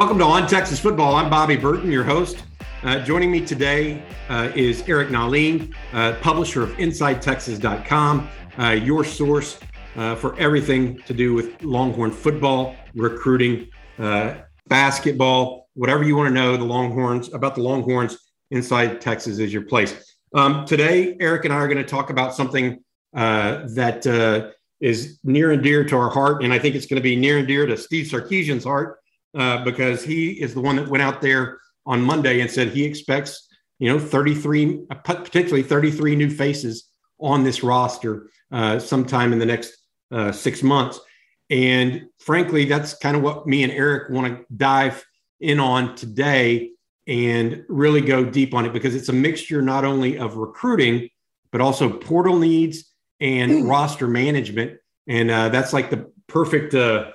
Welcome to On Texas Football. I'm Bobby Burton, your host. Uh, joining me today uh, is Eric Nahlin, uh, publisher of InsideTexas.com, uh, your source uh, for everything to do with Longhorn football, recruiting, uh, basketball, whatever you want to know. The Longhorns about the Longhorns. Inside Texas is your place. Um, today, Eric and I are going to talk about something that is near and dear to our heart, and I think it's going to be near and dear to Steve Sarkisian's heart uh, because he is the one that went out there on Monday and said he expects, you know, 33, uh, potentially 33 new faces on this roster uh, sometime in the next uh, six months. And frankly, that's kind of what me and Eric want to dive in on today and really go deep on it because it's a mixture not only of recruiting, but also portal needs and mm. roster management. And uh, that's like the perfect uh,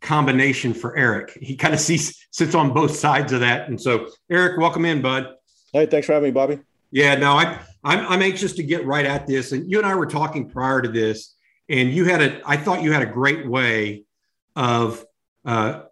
combination for Eric. He kind of sees sits on both sides of that. And so, Eric, welcome in, bud. Hey, thanks for having me, Bobby. Yeah, no, I, I'm I'm anxious to get right at this. And you and I were talking prior to this, and you had a I thought you had a great way of uh,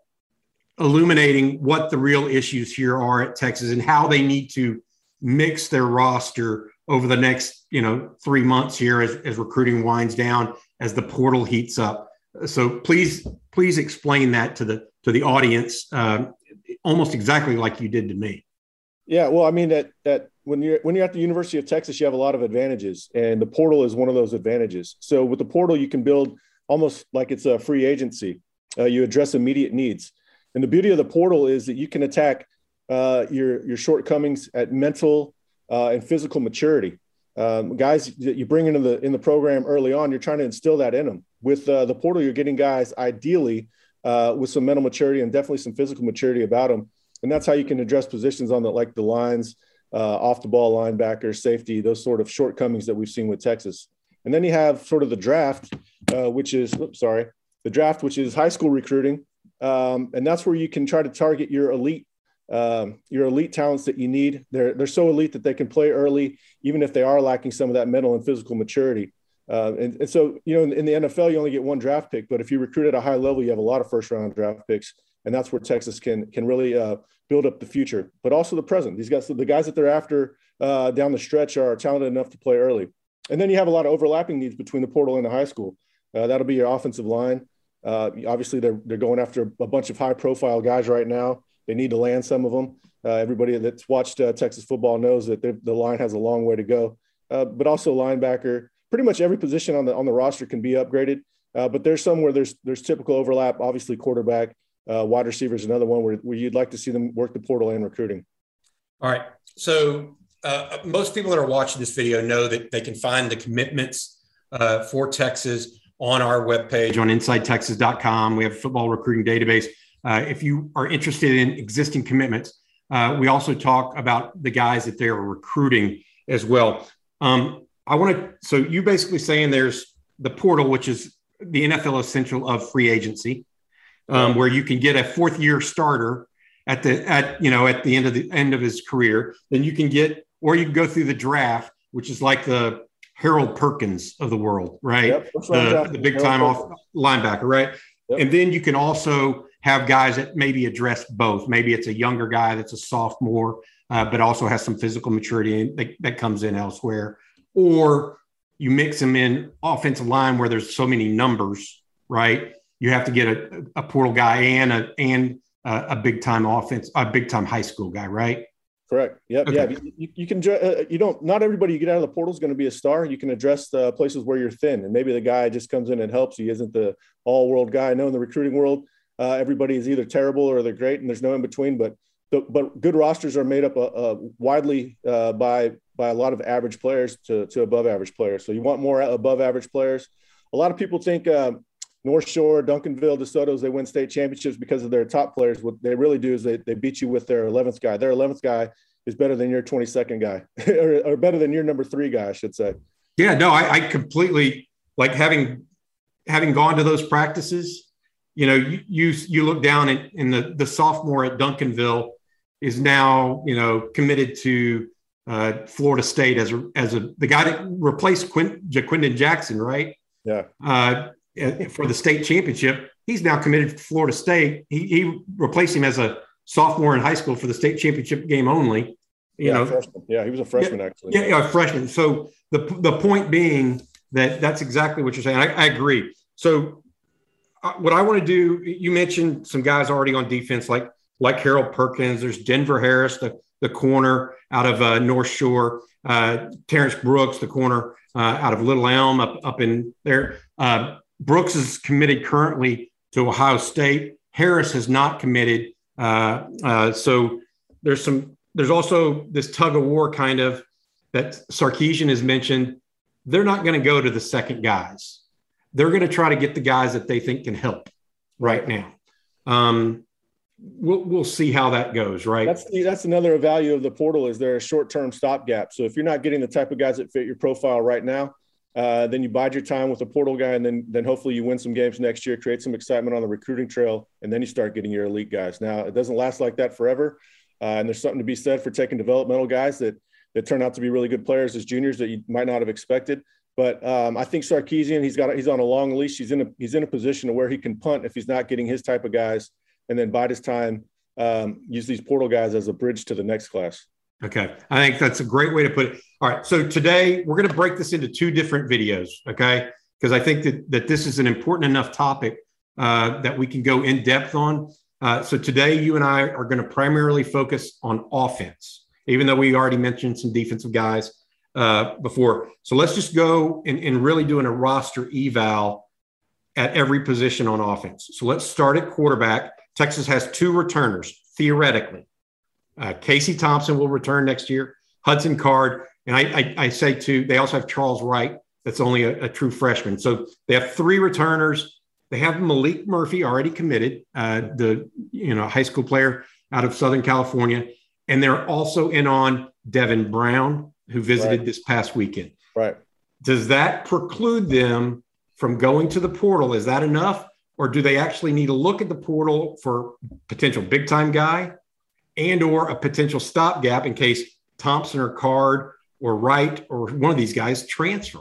illuminating what the real issues here are at Texas and how they need to mix their roster over the next you know three months here as, as recruiting winds down as the portal heats up so please please explain that to the to the audience um, almost exactly like you did to me. Yeah well i mean that that when you're when you're at the university of texas you have a lot of advantages and the portal is one of those advantages. So with the portal you can build almost like it's a free agency. Uh, you address immediate needs. And the beauty of the portal is that you can attack uh, your your shortcomings at mental uh, and physical maturity. Um, guys that you bring into the in the program early on, you're trying to instill that in them. With uh, the portal, you're getting guys ideally uh, with some mental maturity and definitely some physical maturity about them, and that's how you can address positions on the like the lines, uh, off the ball linebacker, safety, those sort of shortcomings that we've seen with Texas. And then you have sort of the draft, uh, which is oops, sorry, the draft, which is high school recruiting, um, and that's where you can try to target your elite um, your elite talents that you need. They're they're so elite that they can play early, even if they are lacking some of that mental and physical maturity. Uh, and, and so, you know, in, in, the NFL, you only get one draft pick, but if you recruit at a high level, you have a lot of first round draft picks, and that's where Texas can can really uh, build up the future, but also the present. These guys, the guys that they're after uh, down the stretch, are talented enough to play early. And then you have a lot of overlapping needs between the portal and the high school. Uh, that'll be your offensive line. Uh, obviously, they're they're going after a bunch of high profile guys right now. They need to land some of them. Everybody that's watched Texas football knows that the line has a long way to go. But also linebacker, pretty much every position on the on the roster can be upgraded. Uh, but there's some where there's there's typical overlap. Obviously, quarterback, uh, wide receivers, another one where, where you'd like to see them work the portal and recruiting. All right. So uh, most people that are watching this video know that they can find the commitments for Texas on our webpage on InsideTexas.com. We have a football recruiting database. Uh, if you are interested in existing commitments, uh, we also talk about the guys that they're recruiting as well. Um, I want to, so you basically saying there's the portal, which is the NFL essential of free agency, um, where you can get a fourth year starter at the at you know at the end of the end of his career. Then you can get, or you can go through the draft, which is like the Harold Perkins of the world, right? Yep, the, the, big time off linebacker, right? Yep. And then you can also have guys that maybe address both. Maybe it's a younger guy that's a sophomore, uh, but also has some physical maturity that, that comes in elsewhere. Or you mix them in offensive line where there's so many numbers, right? You have to get a, a portal guy and a and a, a big time offense, a big time high school guy, right? Correct. Yep. Okay. Yeah. You, you can. Uh, you don't. Not everybody you get out of the portal is going to be a star. You can address the places where you're thin, and maybe the guy just comes in and helps. He isn't the all world guy. I know in the recruiting world, uh, everybody is either terrible or they're great, and there's no in between. But the, but good rosters are made up uh, uh, widely uh, by by a lot of average players to, to above average players. So you want more above average players. A lot of people think uh, North Shore, Duncanville, DeSoto's, they win state championships because of their top players. What they really do is they, they beat you with their 11th guy. Their 11th guy is better than your 22nd guy or, or, better than your number three guy, I should say. Yeah, no, I, I completely like having having gone to those practices. You know, you you, you look down and, in the the sophomore at Duncanville is now you know committed to uh, Florida State as a, as a the guy that replaced Quint, Ja'Quinden Jackson, right? Yeah. Uh, for the state championship. He's now committed to Florida State. He, he replaced him as a sophomore in high school for the state championship game only. You yeah, know, freshman. yeah, he was a freshman yeah, actually. Yeah, yeah, freshman. So the the point being that that's exactly what you're saying. I, I agree. So uh, what I want to do, you mentioned some guys already on defense, like like Harold Perkins. There's Denver Harris, the the corner out of uh, North Shore. Uh, Terrence Brooks, the corner uh, out of Little Elm, up up in there. Uh, Brooks is committed currently to Ohio State. Harris has not committed. Uh, uh, so there's some. There's also this tug of war kind of that Sarkisian has mentioned. They're not going to go to the second guys. They're going to try to get the guys that they think can help right now. Um, we'll we'll see how that goes. Right. That's the, that's another value of the portal. Is there a short term stopgap? So if you're not getting the type of guys that fit your profile right now, uh, then you bide your time with a portal guy, and then then hopefully you win some games next year, create some excitement on the recruiting trail, and then you start getting your elite guys. Now it doesn't last like that forever, uh, and there's something to be said for taking developmental guys that that turn out to be really good players as juniors that you might not have expected. But um, I think Sarkisian, he's got he's on a long leash. He's in a he's in a position where he can punt if he's not getting his type of guys, and then bide his time, um, use these portal guys as a bridge to the next class. Okay. I think that's a great way to put it. All right. So today we're going to break this into two different videos. Okay. Because I think that, that this is an important enough topic uh, that we can go in depth on. Uh, so today you and I are going to primarily focus on offense, even though we already mentioned some defensive guys uh, before. So let's just go and, and really doing a roster eval at every position on offense. So let's start at quarterback. Texas has two returners, theoretically. Uh, Casey Thompson will return next year. Hudson Card, and I, I, I say too, they also have Charles Wright. That's only a, a, true freshman. So they have three returners. They have Maalik Murphy already committed, uh, the you know high school player out of Southern California, and they're also in on Devin Brown, who visited right. this past weekend. Right. Does that preclude them from going to the portal? Is that enough, or do they actually need to look at the portal for potential big time guy? and or a potential stopgap in case Thompson or Card or Wright or one of these guys transfer.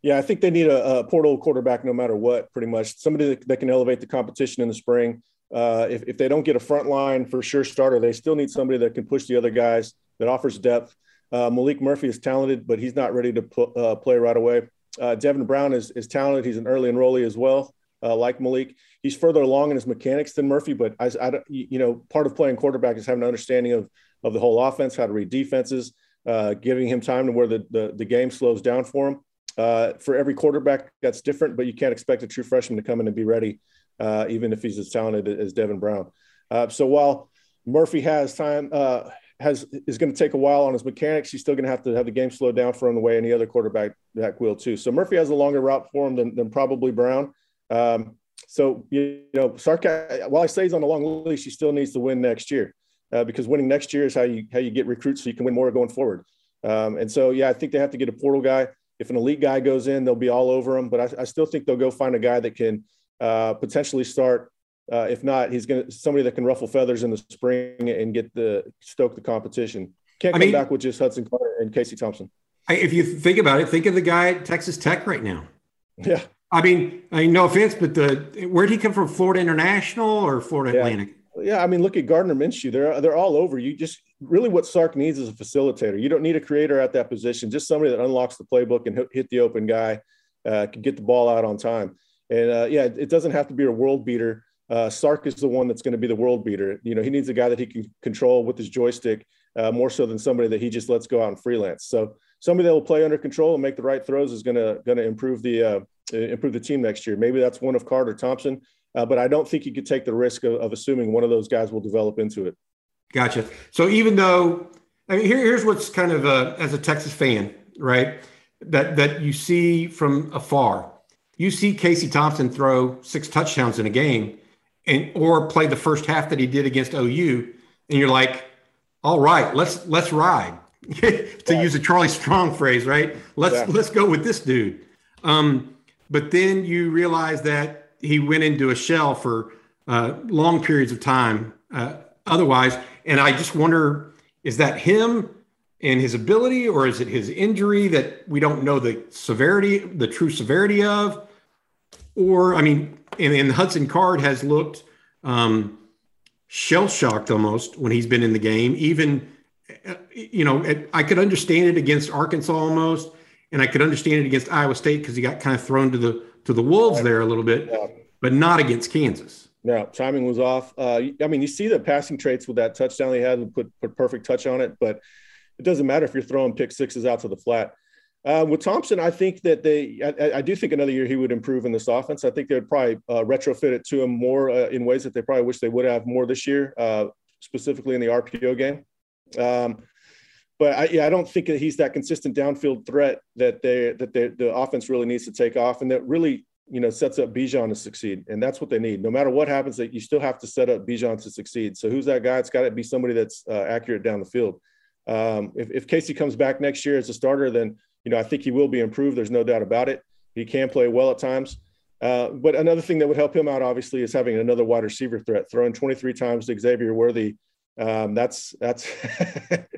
Yeah, I think they need a, a portal quarterback no matter what, pretty much. Somebody that, that can elevate the competition in the spring. Uh, if, if they don't get a front line for sure starter, they still need somebody that can push the other guys, that offers depth. Uh, Maalik Murphy is talented, but he's not ready to uh, play right away. Uh, Devin Brown is, is talented. He's an early enrollee as well uh, like Maalik. He's further along in his mechanics than Murphy, but I, I, you know, part of playing quarterback is having an understanding of of the whole offense, how to read defenses, uh, giving him time to where the, the, the game slows down for him. Uh, for every quarterback, that's different, but you can't expect a true freshman to come in and be ready, uh, even if he's as talented as Devin Brown. Uh, so while Murphy has time, uh, has is going to take a while on his mechanics. He's still going to have to have the game slowed down for him the way any other quarterback that will too. So Murphy has a longer route for him than, than probably Brown. Um, so you know, Sarka, while I say he's on a long leash, he still needs to win next year uh, because winning next year is how you how you get recruits so you can win more going forward. Um, and so yeah, I think they have to get a portal guy. If an elite guy goes in, they'll be all over him. But I, I still think they'll go find a guy that can uh, potentially start. Uh, if not, he's going to somebody that can ruffle feathers in the spring and get the stoke the competition. Can't come I mean, back with just Hudson Carter and Casey Thompson. If you think about it, think of the guy at Texas Tech right now. Yeah. I mean, I mean, no offense, but the where'd he come from? Florida International or Florida yeah. Atlantic? Yeah, I mean, look at Gardner Minshew. They're they're all over. You just really what Sark needs is a facilitator. You don't need a creator at that position. Just somebody that unlocks the playbook and hit the open guy, uh, can get the ball out on time. And uh, yeah, it doesn't have to be a world beater. Uh, Sark is the one that's going to be the world beater. You know, he needs a guy that he can control with his joystick uh, more so than somebody that he just lets go out and freelance. So somebody that will play under control and make the right throws is going to going to improve the uh, improve the team next year. Maybe that's one of Carter Thompson, uh, but I don't think you could take the risk of, of, assuming one of those guys will develop into it. Gotcha. So even though, I mean, here, here's what's kind of a, as a Texas fan, right? That that you see from afar. you see Casey Thompson throw six touchdowns in a game and or play the first half that he did against OU, and you're like, all right, let's let's ride. to use a Charlie Strong phrase, right? Let's yeah. let's go with this dude. Um, but then you realize that he went into a shell for uh, long periods of time. Uh, otherwise, and I just wonder, is that him and his ability, or is it his injury that we don't know the severity, the true severity of? Or I mean, and, and Hudson Card has looked um, shell shocked almost when he's been in the game, even you know, I could understand it against Arkansas almost, and I could understand it against Iowa State because he got kind of thrown to the to the wolves there a little bit, yeah. but not against Kansas. No, timing was off. Uh, I mean, you see the passing traits with that touchdown he had and put put perfect touch on it, but it doesn't matter if you're throwing pick sixes out to the flat. Uh, with Thompson, I think that they, I, I, do think another year he would improve in this offense. I think they would probably uh, retrofit it to him more uh, in ways that they probably wish they would have more this year, uh, specifically in the RPO game. Um, but I, yeah, I don't think that he's that consistent downfield threat that they that they, the offense really needs to take off, and that really you know sets up Bijan to succeed, and that's what they need. No matter what happens, that you still have to set up Bijan to succeed. So who's that guy? It's got to be somebody that's uh, accurate down the field. Um, if, if Casey comes back next year as a starter, then you know I think he will be improved. There's no doubt about it. He can play well at times. Uh, but another thing that would help him out, obviously, is having another wide receiver threat. Throwing 23 times to Xavier Worthy um, that's that's that,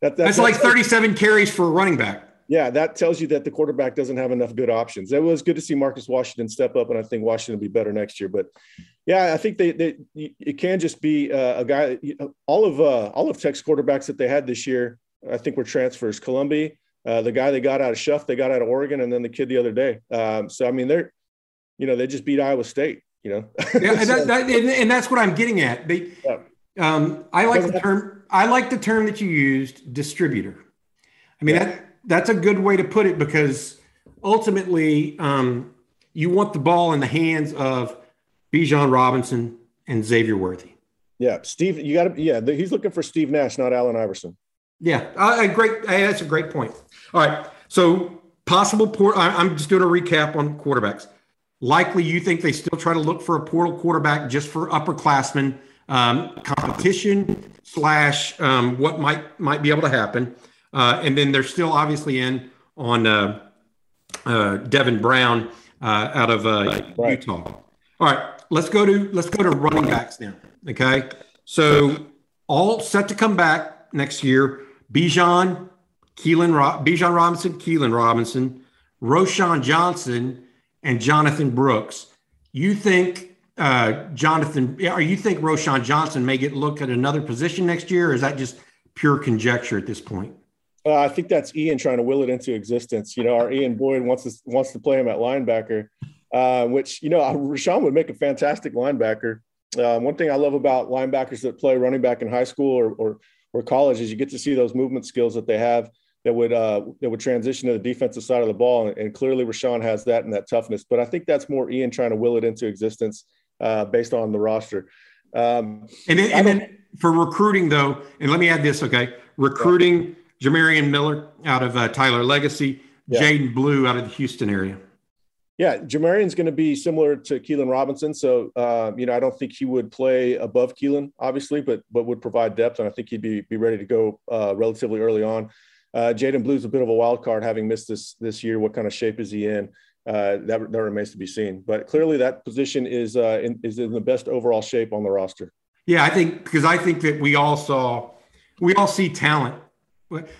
that, that's like 37 carries for a running back. Yeah, that tells you that the quarterback doesn't have enough good options. It was good to see Marcus Washington step up, and I think Washington will be better next year. But yeah, I think they, they it can just be uh, a guy. All of uh, all of Tech's quarterbacks that they had this year, I think were transfers. Colombi, uh, the guy they got out of Shough, they got out of Oregon, and then the kid the other day. Um, so I mean, they're you know they just beat Iowa State. You know, yeah, and, that, that, and, and, that's what I'm getting at. They. Yeah um, I like the term. I like the term that you used, distributor. I mean yeah. that that's a good way to put it because ultimately, um, you want the ball in the hands of Bijan Robinson and Xavier Worthy. Yeah, Steve, you got to. Yeah, he's looking for Steve Nash, not Allen Iverson. Yeah, uh, great. that's a great point. All right, so possible port. I'm just doing a recap on quarterbacks. Likely, you think they still try to look for a portal quarterback just for upperclassmen um, competition slash um, what might might be able to happen, uh, and then they're still obviously in on uh, uh, Devin Brown uh, out of uh, right. Utah. All right, let's go to let's go to running backs now. Okay, so all set to come back next year. Bijan, Keilan, Bijan Robinson, Keilan Robinson, Roschon Johnson, and Jonathan Brooks. You think uh, Jonathan, are you think Roschon Johnson may get look at another position next year, or is that just pure conjecture at this point? Uh, I think that's Ian trying to will it into existence. You know, our Ian Boyd wants to wants to play him at linebacker, uh, which you know Roschon would make a fantastic linebacker. Uh, one thing I love about linebackers that play running back in high school or, or or college is you get to see those movement skills that they have that would uh, that would transition to the defensive side of the ball, and, and clearly Roschon has that and that toughness. But I think that's more Ian trying to will it into existence uh, based on the roster. Um, and then, and then for recruiting, though, and let me add this, okay? Recruiting yeah. Jamarion Miller out of uh, Tyler Legacy, yeah. Jaydon Blue out of the Houston area. Yeah, Jamarion's going to be similar to Keilan Robinson. So, uh, you know, I don't think he would play above Keilan, obviously, but but would provide depth, and I think he'd be be ready to go uh, relatively early on. Uh, Jaydon Blue's a bit of a wild card, having missed this this year. What kind of shape is he in? Uh, that, that remains to be seen. But clearly, that position is uh, in, is in the best overall shape on the roster. Yeah, I think because I think that we all saw, we all see talent.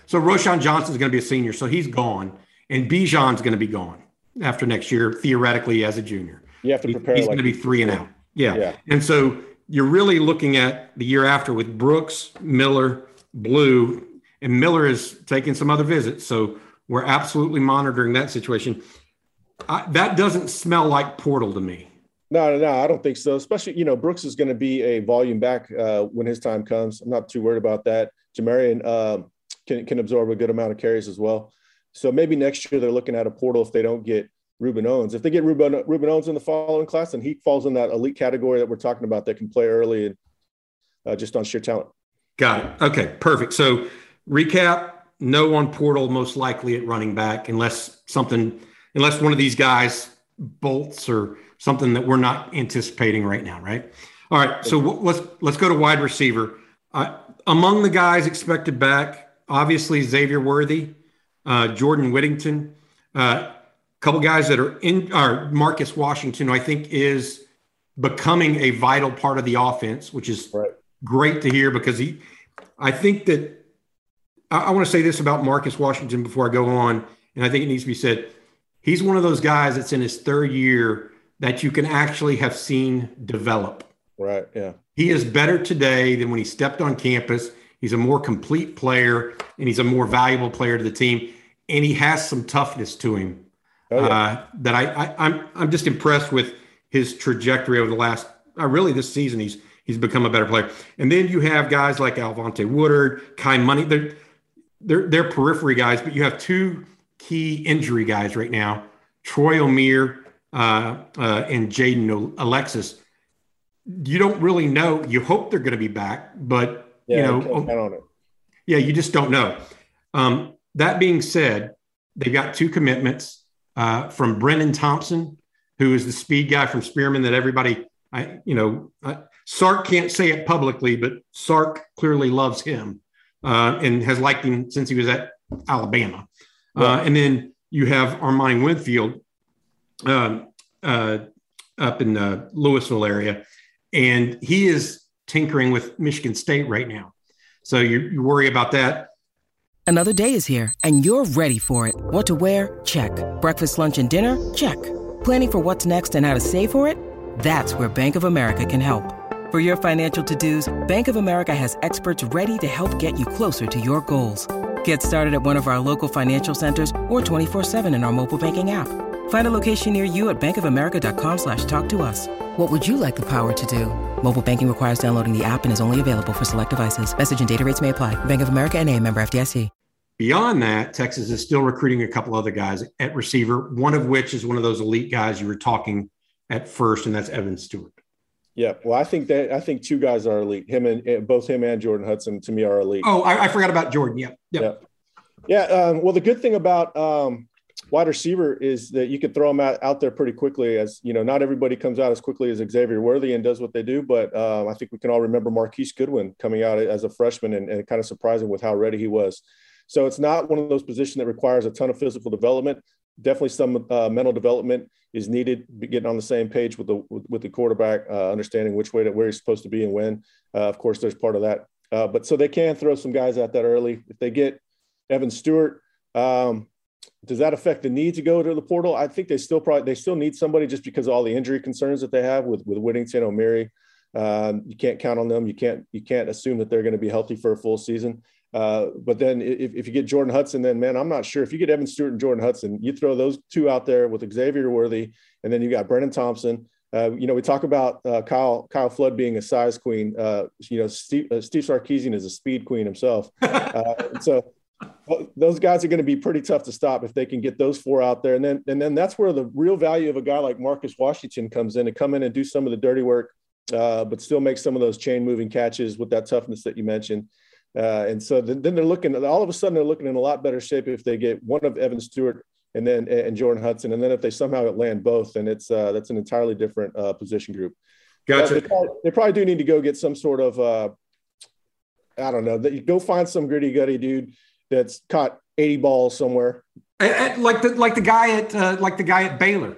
So Roschon Johnson is going to be a senior, so he's gone, and Bijan's going to be gone after next year, theoretically as a junior. You have to prepare. He's like going to be three and out. Yeah. yeah, and so you're really looking at the year after with Brooks, Miller, Blue, and Miller is taking some other visits. So we're absolutely monitoring that situation. I, that doesn't smell like portal to me. No, no, no, I don't think so. Especially, you know, Brooks is going to be a volume back uh, when his time comes. I'm not too worried about that. Jamarion uh, can can absorb a good amount of carries as well. So maybe next year they're looking at a portal if they don't get Rueben Owens. If they get Rueben, Rueben Owens in the following class, then he falls in that elite category that we're talking about that can play early and uh, just on sheer talent. Got it. Okay, perfect. So recap: no one portal most likely at running back unless something – unless one of these guys bolts or something that we're not anticipating right now, right? All right, so let's let's go to wide receiver. Uh, among the guys expected back, obviously Xavier Worthy, uh, Jordan Whittington, a uh, couple guys that are in, are Marcus Washington, I think is becoming a vital part of the offense, which is right. great to hear because he, I think that I, I want to say this about Marcus Washington before I go on, and I think it needs to be said. He's one of those guys that's in his third year that you can actually have seen develop. Right. Yeah. He is better today than when he stepped on campus. He's a more complete player and he's a more valuable player to the team. And he has some toughness to him oh, yeah. uh, that I, I, I'm I'm just impressed with his trajectory over the last uh, really this season. He's he's become a better player. And then you have guys like Alvonte Woodard, Kai Money. They're they're they're periphery guys, but you have two key injury guys right now: Troy Omeire uh, uh, and Jaden Alexis. You don't really know. You hope they're going to be back, but yeah, you know, yeah, you just don't know. Um, that being said, they've got two commitments uh, from Brennan Thompson, who is the speed guy from Spearman that everybody, I, you know, uh, Sark can't say it publicly, but Sark clearly loves him uh, and has liked him since he was at Alabama. Uh, and then you have Armine Winfield um, uh, up in the Lewisville area, and he is tinkering with Michigan State right now. So you, you worry about that. Another day is here, and you're ready for it. What to wear? Check. Breakfast, lunch, and dinner? Check. Planning for what's next and how to save for it? That's where Bank of America can help. For your financial to-dos, Bank of America has experts ready to help get you closer to your goals. Get started at one of our local financial centers or 24-7 in our mobile banking app. Find a location near you at bankofamerica.com slash talk to us. What would you like the power to do? Mobile banking requires downloading the app and is only available for select devices. Message and data rates may apply. Bank of America and a member FDIC. Beyond that, Texas is still recruiting a couple other guys at receiver, one of which is one of those elite guys you were talking at first, and that's Evan Stewart. Yeah, well, I think that I think two guys are elite. Him and both him and Jordan Hudson to me are elite. Oh, I, I forgot about Jordan. Yeah, yeah, yeah. Um, well, the good thing about um, wide receiver is that you could throw them out, out there pretty quickly. As you know, not everybody comes out as quickly as Xavier Worthy and does what they do, but um, I think we can all remember Marquise Goodwin coming out as a freshman and, and kind of surprising with how ready he was. So it's not one of those positions that requires a ton of physical development. Definitely some uh, mental development is needed. Getting on the same page with the with, the quarterback, uh, understanding which way to where he's supposed to be and when. Uh, of course, there's part of that. Uh, but so they can throw some guys out that early. If they get Evan Stewart, um, does that affect the need to go to the portal? I think they still probably they still need somebody just because of all the injury concerns that they have with with Whittington, Omeire. Um, you can't count on them. You can't you can't assume that they're going to be healthy for a full season. Uh, but then if, if you get Jordan Hudson, then man, I'm not sure if you get Evan Stewart and Jordan Hudson, you throw those two out there with Xavier Worthy, and then you got Brennan Thompson. Uh, you know, we talk about uh, Kyle Kyle Flood being a size queen. Uh, you know, Steve, uh, Steve Sarkisian is a speed queen himself. Uh, so those guys are going to be pretty tough to stop if they can get those four out there. And then, and then that's where the real value of a guy like Marcus Washington comes in to come in and do some of the dirty work, uh, but still make some of those chain moving catches with that toughness that you mentioned. Uh, and so then, then, they're looking, all of a sudden they're looking in a lot better shape if they get one of Evan Stewart and then, and Jordan Hudson. And then if they somehow land both, then it's, uh, that's an entirely different uh, position group. Gotcha. They probably, they, probably, do need to go get some sort of, uh, I don't know, that you go find some gritty gutty dude that's caught 80 balls somewhere. Like the like the guy at uh, like the guy at Baylor,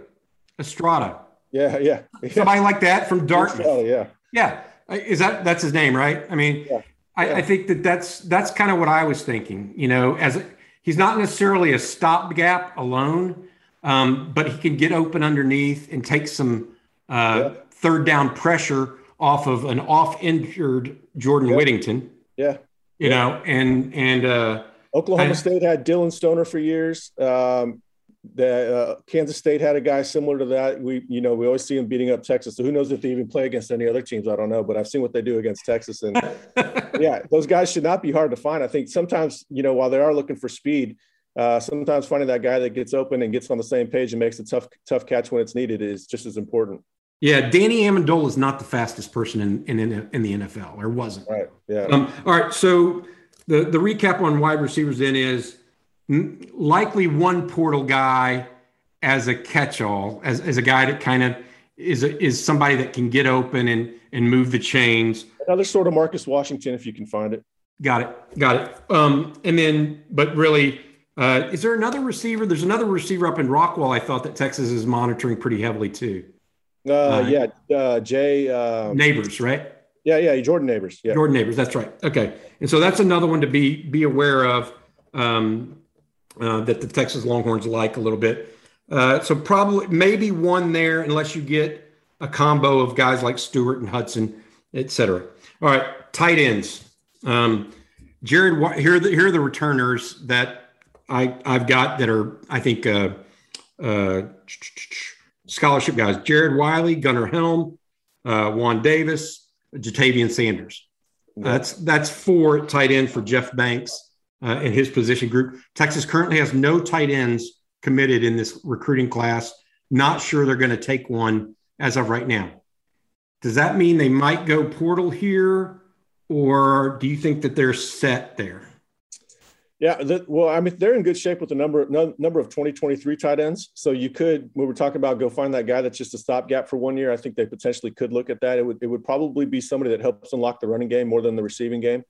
Estrada. Yeah, yeah. Somebody like that from Dartmouth. Estrada, yeah. Yeah. Is that that's his name, right? I mean, yeah. I, yeah. I, think that that's that's kind of what I was thinking. You know, as a, he's not necessarily a stopgap alone, um, but he can get open underneath and take some uh, yeah. third down pressure off of an off injured Jordan Whittington. Yeah. You know, and and uh, Oklahoma I, State had Dillon Stoner for years. Um, the uh, Kansas State had a guy similar to that. We, you know, we always see him beating up Texas. So who knows if they even play against any other teams? I don't know, but I've seen what they do against Texas, and yeah, those guys should not be hard to find. I think sometimes, you know, while they are looking for speed, uh, sometimes finding that guy that gets open and gets on the same page and makes a tough, tough catch when it's needed is just as important. Yeah, Danny Amendola is not the fastest person in in, in the NFL, or wasn't. Right. Yeah. Um, all right. So the the recap on wide receivers then is likely one portal guy as a catch-all, as, as a guy that kind of is a, is somebody that can get open and and move the chains. Another sort of Marcus Washington, if you can find it. Got it, got it. Um, and then, but really, uh, is there another receiver? There's another receiver up in Rockwall. I thought that Texas is monitoring pretty heavily too. Uh, uh, yeah, uh, Jay uh, Nabors, right? Yeah, yeah, Jordan Nabors. Yeah, Jordan Nabors. That's right. Okay, and so that's another one to be be aware of um, uh, that the Texas Longhorns like a little bit. Uh, so probably maybe one there, unless you get a combo of guys like Stewart and Hudson, et cetera. All right, tight ends. Um, Jared, here are the, here are the returners that I I've got that are I think uh, uh, scholarship guys: Jared Wiley, Gunnar Helm, uh, Juan Davis, Ja'Tavion Sanders. That's that's four tight end for Jeff Banks uh, in his position group. Texas currently has no tight ends committed in this recruiting class. Not sure they're going to take one as of right now. Does that mean they might go portal here, or do you think that they're set there? Yeah, the, well, I mean, they're in good shape with the number number of 2023 tight ends. So you could, when we're talking about go find that guy that's just a stopgap for one year, I think they potentially could look at that. It would it would probably be somebody that helps unlock the running game more than the receiving game,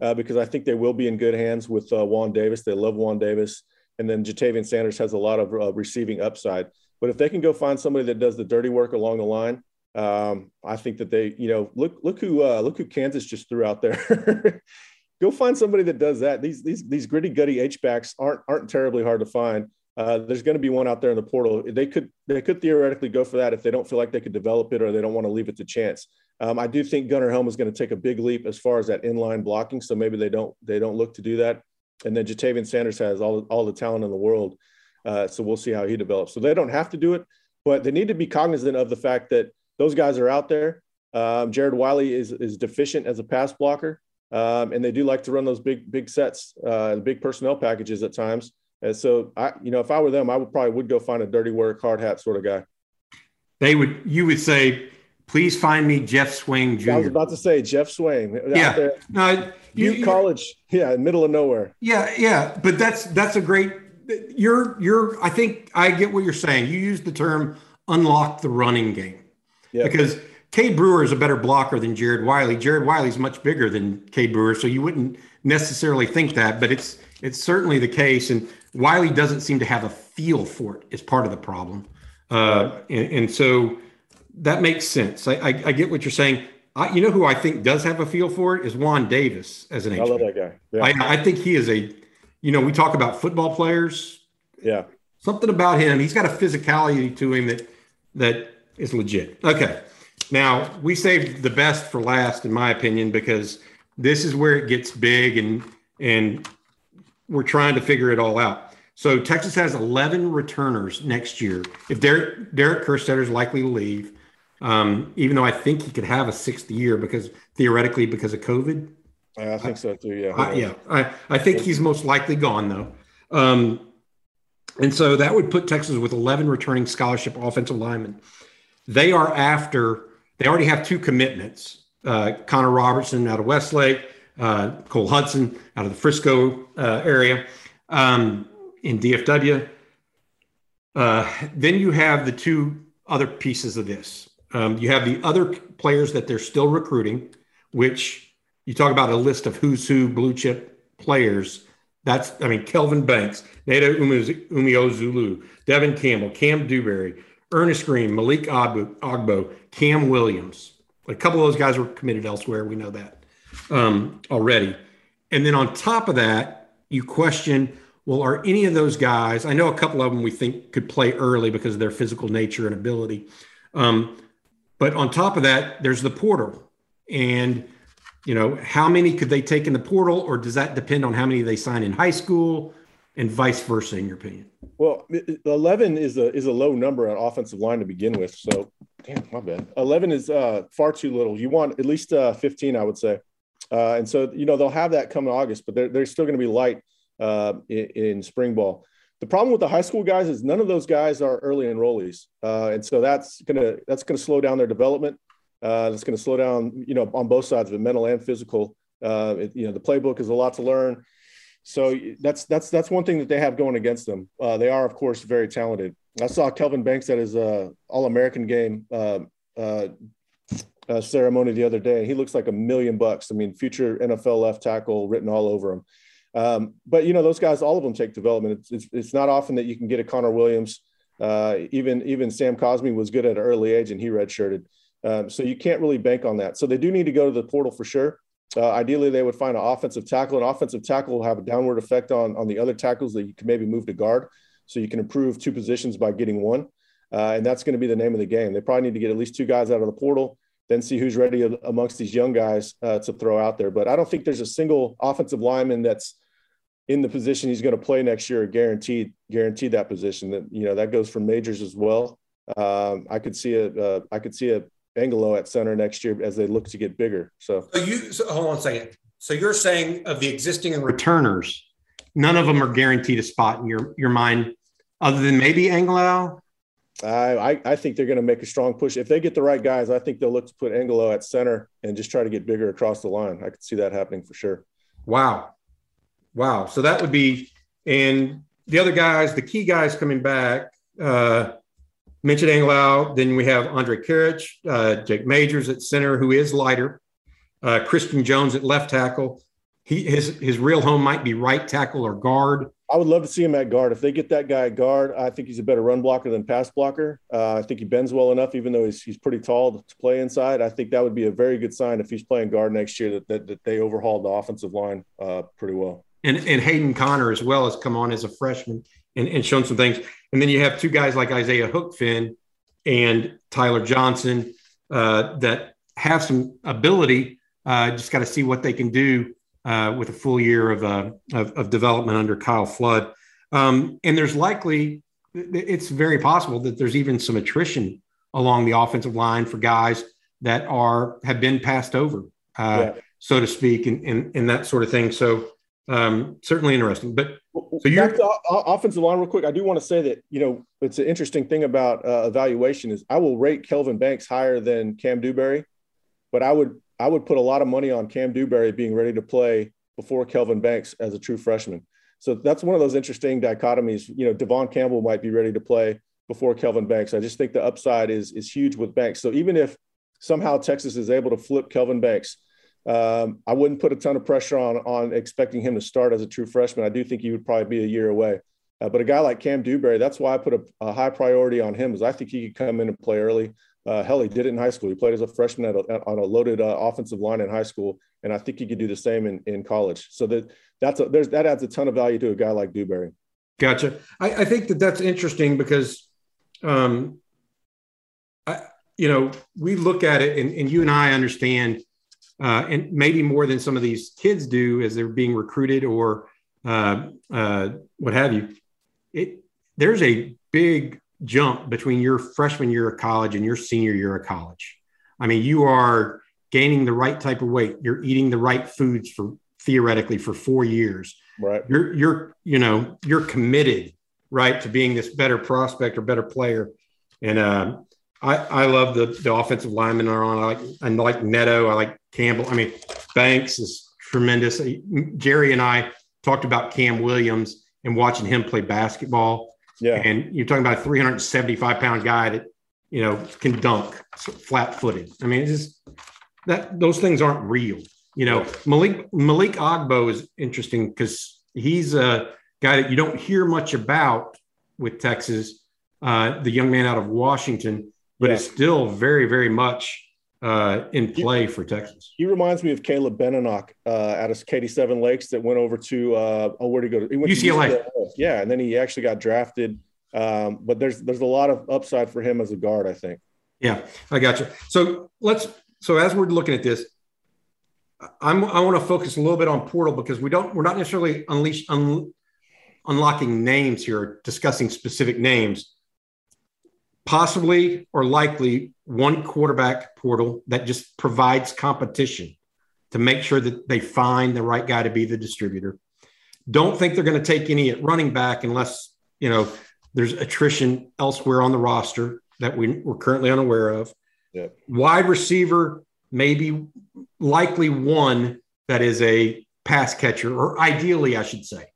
uh, because I think they will be in good hands with uh, Juan Davis. They love Juan Davis, and then Ja'Tavion Sanders has a lot of uh, receiving upside. But if they can go find somebody that does the dirty work along the line, um, I think that they, you know, look look who uh, look who Kansas just threw out there. go find somebody that does that. These these these gritty gutty H backs aren't aren't terribly hard to find. Uh, there's going to be one out there in the portal. They could they could theoretically go for that if they don't feel like they could develop it or they don't want to leave it to chance. Um, I do think Gunnar Helm is going to take a big leap as far as that inline blocking. So maybe they don't they don't look to do that. And then Ja'Tavion Sanders has all all the talent in the world. Uh, so we'll see how he develops. So they don't have to do it, but they need to be cognizant of the fact that those guys are out there. Um, Jared Wiley is is deficient as a pass blocker. Um, and they do like to run those big, big sets, uh, big personnel packages at times. And so, I, you know, if I were them, I would probably would go find a dirty work, hard hat sort of guy. They would, you would say, please find me Jeff Swain Jr. I was about to say Jeff Swain. Yeah, no, you, you college, yeah, middle of nowhere. Yeah, yeah, but that's that's a great. You're you're. I think I get what you're saying. You use the term unlock the running game yeah. because Cade Brewer is a better blocker than Jared Wiley. Jared Wiley's much bigger than Cade Brewer, so you wouldn't necessarily think that, but it's it's certainly the case. And Wiley doesn't seem to have a feel for it, it. Is part of the problem, uh, and, and, so that makes sense. I, I, I get what you're saying. I, you know who I think does have a feel for it is Juan Davis as an. I love that guy. Yeah. I, I think he is a. You know, we talk about football players. Yeah. Something about him. He's got a physicality to him that that is legit. Okay. Now, we saved the best for last, in my opinion, because this is where it gets big and and we're trying to figure it all out. So Texas has 11 returners next year. If Derek Derek Kerstetter is likely to leave, um, even though I think he could have a sixth year because theoretically because of COVID. I think so too. Yeah. I, yeah. I, I think he's most likely gone though. Um, and so that would put Texas with 11 returning scholarship offensive linemen. They are after they already have two commitments uh, Connor Robertson out of Westlake, uh, Cole Hudson out of the Frisco uh, area um, in DFW. Uh, then you have the two other pieces of this. Um, you have the other players that they're still recruiting, which you talk about a list of who's who blue chip players. That's, I mean, Kelvin Banks, Neto Umeozulu, Devon Campbell, Cam Dewberry, Ernest Green, Malik Agbo, Cam Williams. A couple of those guys were committed elsewhere. We know that um, already. And then on top of that, you question well, are any of those guys? I know a couple of them we think could play early because of their physical nature and ability. Um, but on top of that, there's the portal. And, you know, how many could they take in the portal, or does that depend on how many they sign in high school? and vice versa, in your opinion? Well, eleven is a is a low number on offensive line to begin with. So, damn, my bad. Eleven is uh, far too little. You want at least uh, fifteen, I would say. Uh, and so, you know, they'll have that come in August, but they're they're still going to be light uh, in, in, spring ball. The problem with the high school guys is none of those guys are early enrollees, uh, and so that's gonna that's gonna slow down their development. Uh, to slow down, you know, on both sides of it, mental and physical. Uh, it, you know, the playbook is a lot to learn. So that's that's that's one thing that they have going against them. Uh, they are, of course, very talented. I saw Kelvin Banks at his uh, All American game uh, uh, uh, ceremony the other day. and He looks like a million bucks. I mean, future NFL left tackle written all over him. Um, but you know, those guys, all of them take development. It's, it's, it's not often that you can get a Connor Williams. Uh, even even Sam Cosmi was good at an early age, and he redshirted. Um, so you can't really bank on that. So they do need to go to the portal for sure. Uh, ideally, they would find an offensive tackle. An offensive tackle will have a downward effect on on the other tackles that you can maybe move to guard. So you can improve two positions by getting one, uh, and that's going to be the name of the game. They probably need to get at least two guys out of the portal then see who's ready amongst these young guys uh, to throw out there. But I don't think there's a single offensive lineman that's in the position he's going to play next year, guaranteed guaranteed that position. That you know that goes for majors as well. Um, I could see a uh, I could see a Angilau at center next year as they look to get bigger. So, so you so hold on a second. So you're saying of the existing returners, none of them are guaranteed a spot in your your mind, other than maybe Angilau I, I think they're going to make a strong push. If they get the right guys, I think they'll look to put Angilau at center and just try to get bigger across the line. I could see that happening for sure. Wow. Wow. So that would be, and the other guys, the key guys coming back, uh, mentioned Angilau. Then we have Andre Karic, uh, Jake Majors at center, who is lighter, uh, Christian Jones at left tackle. He, his, his real home might be right tackle or guard. I would love to see him at guard. If they get that guy at guard, I think he's a better run blocker than pass blocker. Uh, I think he bends well enough, even though he's, he's pretty tall to play inside. I think that would be a very good sign if he's playing guard next year that, that, that they overhauled the offensive line uh, pretty well. And, and Hayden Conner as well has come on as a freshman and, and shown some things. And then you have two guys like Isaiah Hookfin and Tyler Johnson uh, that have some ability. Uh, just got to see what they can do uh, with a full year of, uh, of, of, development under Kyle Flood. Um, and there's likely, it's very possible that there's even some attrition along the offensive line for guys that are have been passed over, uh, yeah. so to speak, and, and, and that sort of thing. So um, certainly interesting. But so to offensive line real quick. I do want to say that you know it's an interesting thing about uh, evaluation is I will rate Kelvin Banks higher than Cam Dewberry, but I would I would put a lot of money on Cam Dewberry being ready to play before Kelvin Banks as a true freshman. So that's one of those interesting dichotomies. You know, Devon Campbell might be ready to play before Kelvin Banks. I just think the upside is is huge with Banks. So even if somehow Texas is able to flip Kelvin Banks, um, I wouldn't put a ton of pressure on on expecting him to start as a true freshman. I do think he would probably be a year away. Uh, but a guy like Cam Dewberry, that's why I put a, a, high priority on him, is I think he could come in and play early. Uh, hell, he did it in high school. He played as a freshman a, on a loaded uh, offensive line in high school, and I think he could do the same in, in college. So that that's a, there's that adds a ton of value to a guy like Dewberry. Gotcha. I, I think that that's interesting because, um, I, you know, we look at it, and, and you and I understand, uh, and maybe more than some of these kids do as they're being recruited or uh, uh, what have you. It there's a big jump between your freshman year of college and your senior year of college. I mean, you are gaining the right type of weight. You're eating the right foods for theoretically for four years. Right. You're you're you know you're committed right to being this better prospect or better player. And uh, I I love the the offensive linemen are on. I like I like Neto. I like Campbell. I mean Banks is tremendous. Jerry and I talked about Cam Williams and watching him play basketball yeah. And you're talking about a 375 pound guy that, you know, can dunk flat footed. I mean, it's just that those things aren't real. You know, Malik Malik Agbo is interesting because he's a guy that you don't hear much about with Texas. Uh, the young man out of Washington, but yeah. is still very, very much uh, in play for Texas. He reminds me of Caleb Benenoch uh, out of Katy Seven Lakes that went over to uh, oh, where did he go? He went UCLA. To UCLA. Yeah, and then he actually got drafted. Um, but there's there's a lot of upside for him as a guard, I think. Yeah, I got you. So let's so as we're looking at this, I'm I want to focus a little bit on portal because we don't we're not necessarily unleash un, unlocking names here, discussing specific names possibly or likely one quarterback portal that just provides competition to make sure that they find the right guy to be the distributor. Don't think they're going to take any at running back unless, you know, there's attrition elsewhere on the roster that we, we're currently unaware of. Yep. Wide receiver, maybe likely one that is a pass catcher, or ideally, I should say,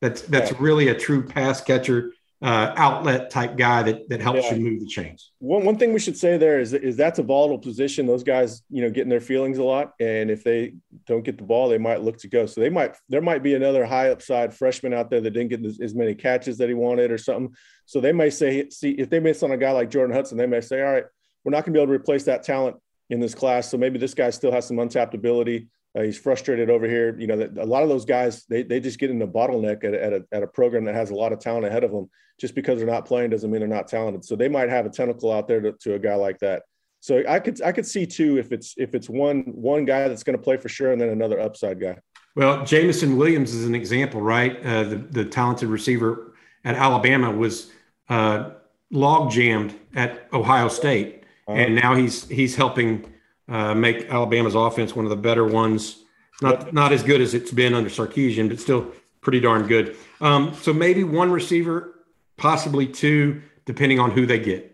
that's that's yeah. really a true pass catcher uh, outlet type guy that that helps Yeah. you move the chains. One, one thing we should say there is is that's a volatile position. Those guys, you know, get in their feelings a lot, and if they don't get the ball, they might look to go. So they might there might be another high upside freshman out there that didn't get as, as many catches that he wanted or something. So they may say, see, if they miss on a guy like Jordan Hudson, they may say, all right, we're not going to be able to replace that talent in this class. So maybe this guy still has some untapped ability. Uh, he's frustrated over here. You know, that a lot of those guys they, they just get in a bottleneck at, a- at, a, at a program that has a lot of talent ahead of them. Just because they're not playing doesn't mean they're not talented. So they might have a tentacle out there to, to a guy like that. So I could I could see too if it's if it's one one guy that's going to play for sure and then another upside guy. Well, Jameson Williams is an example, right? Uh, the the talented receiver at Alabama was uh, log jammed at Ohio State, and now he's he's helping uh, make Alabama's offense one of the better ones. Not not as good as it's been under Sarkisian, but still pretty darn good. Um, so maybe one receiver, possibly two, depending on who they get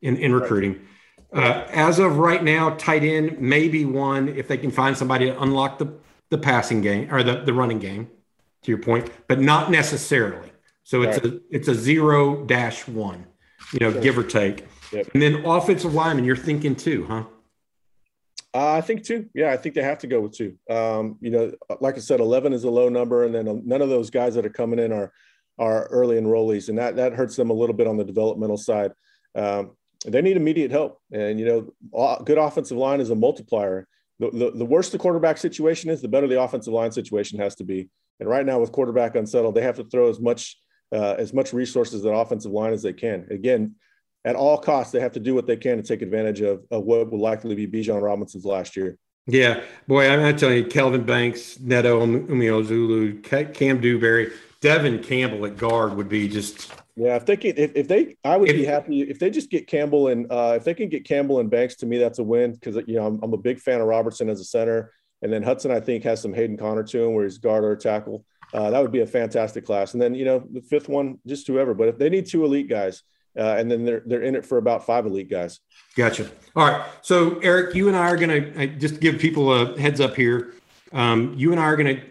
in in recruiting. Uh, as of right now, tight end maybe one if they can find somebody to unlock the the passing game or the, the running game. To your point, but not necessarily. So it's a it's a zero dash one, you know, give or take. Yep. And then offensive lineman, you're thinking two, huh? Uh, I think two. Yeah, I think they have to go with two. Um, you know, like I said, eleven is a low number, and then none of those guys that are coming in are are early enrollees, and that that hurts them a little bit on the developmental side. Um, they need immediate help, and you know, good offensive line is a multiplier. The, the, the worse the quarterback situation is, the better the offensive line situation has to be. And right now, with quarterback unsettled, they have to throw as much uh, as much resources at offensive line as they can. Again, at all costs, they have to do what they can to take advantage of, of what will likely be Bijan Robinson's last year. Yeah, boy, I'm not telling you, Kelvin Banks, Neto Umeozulu, Ca- Cam Dewberry, Devon Campbell at guard would be just Yeah, if they can, if, if they, I would be happy if they just get Campbell and uh, if they can get Campbell and Banks. To me, that's a win because you know I'm, I'm a big fan of Robertson as a center, and then Hudson I think has some Hayden Conner to him where he's guard or tackle. Uh, that would be a fantastic class. And then you know the fifth one, just whoever. But if they need two elite guys, uh, and then they're they're in it for about five elite guys. Gotcha. All right. So, Eric, you and I are going to just give people a heads up here. Um, you and I are going to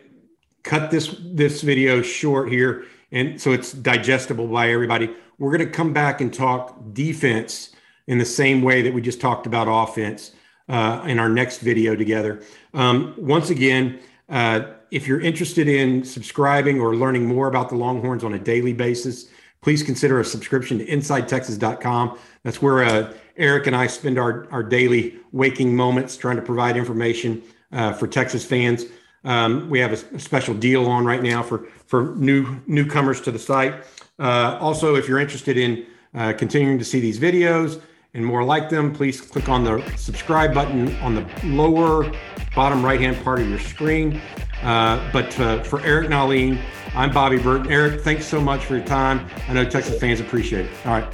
cut this this video short here, and so it's digestible by everybody. We're going to come back and talk defense in the same way that we just talked about offense uh, in our next video together. Um, once again, uh, if you're interested in subscribing or learning more about the Longhorns on a daily basis, please consider a subscription to InsideTexas.com. That's where uh, Eric and I spend our, our daily waking moments trying to provide information uh, for Texas fans. Um, we have a, a special deal on right now for for new newcomers to the site. Uh, also, if you're interested in uh, continuing to see these videos and more like them, please click on the subscribe button on the lower bottom right hand part of your screen. Uh, but uh, for Eric Nahlin, I'm Bobby Burton. Eric, thanks so much for your time. I know Texas fans appreciate it. All right.